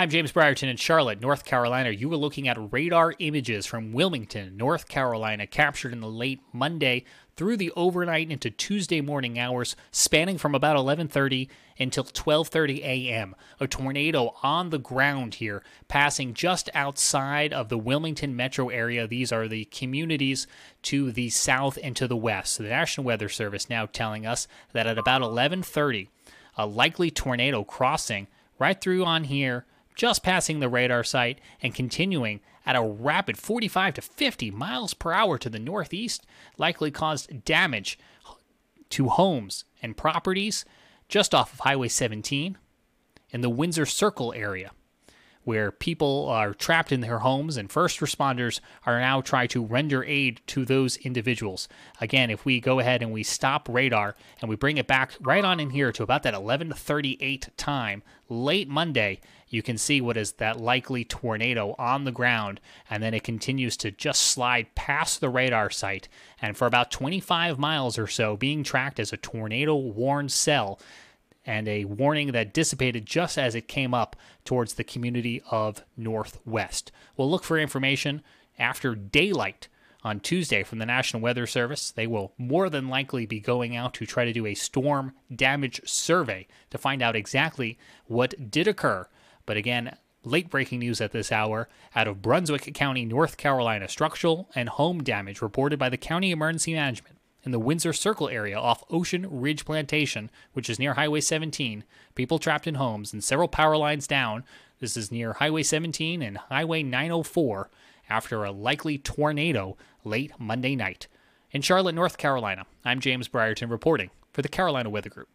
I'm James Brierton in Charlotte, North Carolina. You were looking at radar images from Wilmington, North Carolina, captured in the late Monday through the overnight into Tuesday morning hours, spanning from about 11:30 until 12:30 a.m. A tornado on the ground here, passing just outside of the Wilmington metro area. These are the communities to the south and to the west. So the National Weather Service now telling us that at about 11:30, a likely tornado crossing right through on here just passing the radar site and continuing at a rapid 45 to 50 miles per hour to the northeast, likely caused damage to homes and properties just off of Highway 17 in the Windsor Circle area where people are trapped in their homes and first responders are now trying to render aid to those individuals. Again, if we go ahead and we stop radar and we bring it back right on in here to about that 11:38 time late Monday, you can see what is that likely tornado on the ground and then it continues to just slide past the radar site and for about 25 miles or so being tracked as a tornado warned cell and a warning that dissipated just as it came up towards the community of Northwest. We'll look for information after daylight on Tuesday from the National Weather Service. They will more than likely be going out to try to do a storm damage survey to find out exactly what did occur. But again, late breaking news at this hour out of Brunswick County, North Carolina structural and home damage reported by the County Emergency Management in the Windsor Circle area off Ocean Ridge Plantation, which is near Highway 17. People trapped in homes and several power lines down. This is near Highway 17 and Highway 904 after a likely tornado late Monday night. In Charlotte, North Carolina, I'm James Brierton reporting for the Carolina Weather Group.